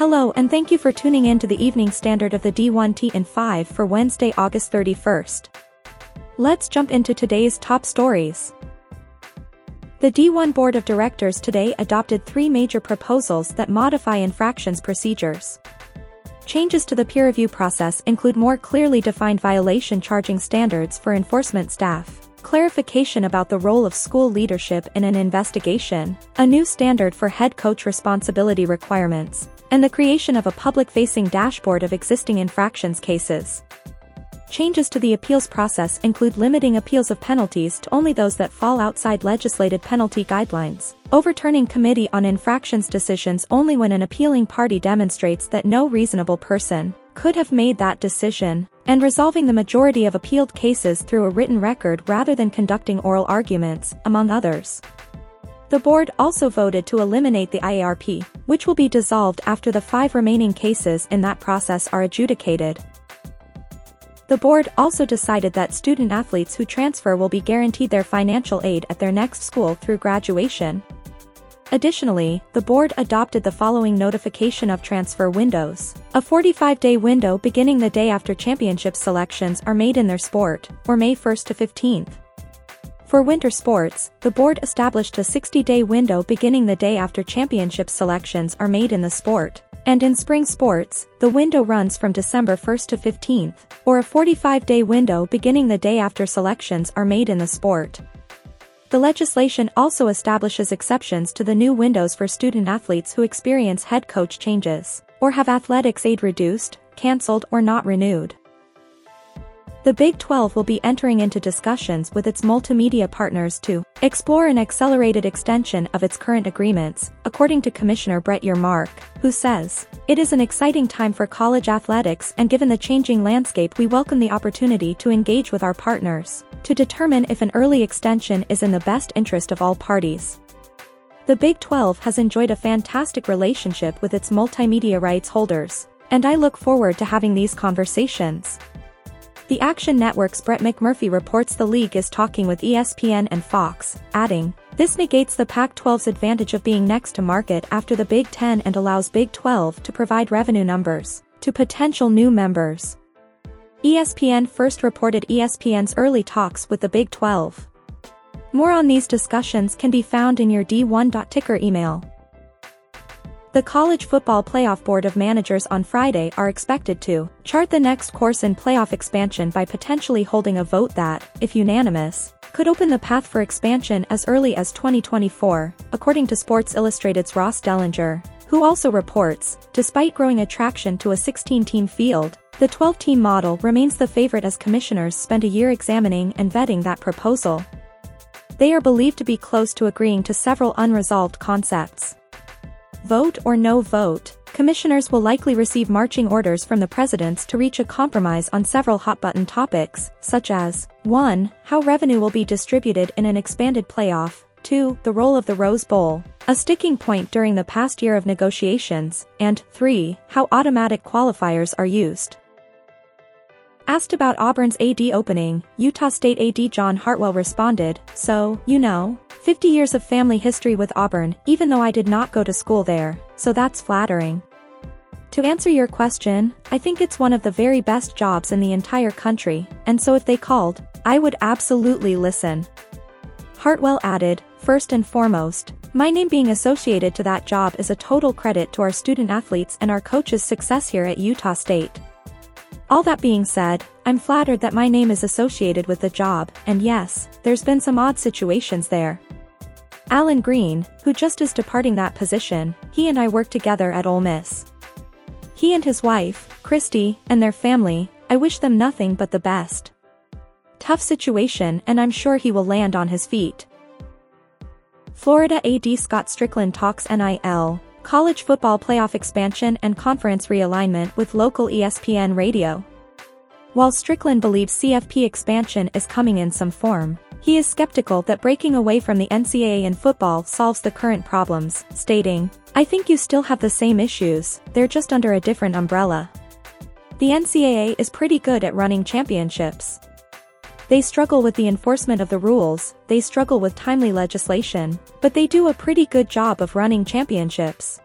Hello and thank you for tuning in to the evening standard of the D1T in 5 for Wednesday, August 31st. Let's jump into today's top stories. The D1 Board of Directors today adopted three major proposals that modify infractions procedures. Changes to the peer review process include more clearly defined violation charging standards for enforcement staff, clarification about the role of school leadership in an investigation, a new standard for head coach responsibility requirements, and the creation of a public-facing dashboard of existing infractions cases. Changes to the appeals process include limiting appeals of penalties to only those that fall outside legislated penalty guidelines, overturning committee on infractions decisions only when an appealing party demonstrates that no reasonable person could have made that decision, and resolving the majority of appealed cases through a written record rather than conducting oral arguments, among others. The board also voted to eliminate the IARP, which will be dissolved after the five remaining cases in that process are adjudicated. The board also decided that student athletes who transfer will be guaranteed their financial aid at their next school through graduation. Additionally, the board adopted the following notification of transfer windows. A 45-day window beginning the day after championship selections are made in their sport, or May 1st to 15th. For winter sports, the board established a 60-day window beginning the day after championship selections are made in the sport. And in spring sports, the window runs from December 1st to 15th, or a 45-day window beginning the day after selections are made in the sport. The legislation also establishes exceptions to the new windows for student athletes who experience head coach changes, or have athletics aid reduced, cancelled or not renewed. The Big 12 will be entering into discussions with its multimedia partners to explore an accelerated extension of its current agreements, according to Commissioner Brett Yormark, who says, It is an exciting time for college athletics and given the changing landscape we welcome the opportunity to engage with our partners, to determine if an early extension is in the best interest of all parties. The Big 12 has enjoyed a fantastic relationship with its multimedia rights holders, and I look forward to having these conversations. The Action Network's Brett McMurphy reports the league is talking with ESPN and Fox, adding, This negates the Pac-12's advantage of being next to market after the Big Ten and allows Big 12 to provide revenue numbers to potential new members. ESPN first reported ESPN's early talks with the Big 12. More on these discussions can be found in your D1.ticker email. The College Football Playoff Board of Managers on Friday are expected to chart the next course in playoff expansion by potentially holding a vote that, if unanimous, could open the path for expansion as early as 2024, according to Sports Illustrated's Ross Dellenger, who also reports, despite growing attraction to a 16-team field, the 12-team model remains the favorite as commissioners spend a year examining and vetting that proposal. They are believed to be close to agreeing to several unresolved concepts. Vote or no vote, commissioners will likely receive marching orders from the presidents to reach a compromise on several hot-button topics, such as 1. How revenue will be distributed in an expanded playoff, 2. The role of the Rose Bowl, a sticking point during the past year of negotiations, and 3. How automatic qualifiers are used. Asked about Auburn's AD opening, Utah State AD John Hartwell responded, So, you know, 50 years of family history with Auburn, even though I did not go to school there, so that's flattering. To answer your question, I think it's one of the very best jobs in the entire country, and so if they called, I would absolutely listen. Hartwell added, first and foremost, my name being associated to that job is a total credit to our student athletes and our coaches' success here at Utah State. All that being said, I'm flattered that my name is associated with the job, and yes, there's been some odd situations there. Allen Greene, who just is departing that position, he and I worked together at Ole Miss. He and his wife, Christy, and their family, I wish them nothing but the best. Tough situation and I'm sure he will land on his feet. Florida AD Scott Stricklin talks NIL, college football playoff expansion and conference realignment with local ESPN radio. While Stricklin believes CFP expansion is coming in some form, he is skeptical that breaking away from the NCAA in football solves the current problems, stating, I think you still have the same issues, they're just under a different umbrella. The NCAA is pretty good at running championships. They struggle with the enforcement of the rules, they struggle with timely legislation, but they do a pretty good job of running championships.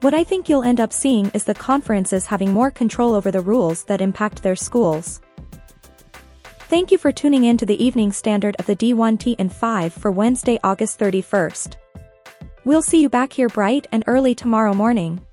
What I think you'll end up seeing is the conferences having more control over the rules that impact their schools. Thank you for tuning in to the Evening Standard of the D1T and 5 for Wednesday, August 31st. We'll see you back here bright and early tomorrow morning.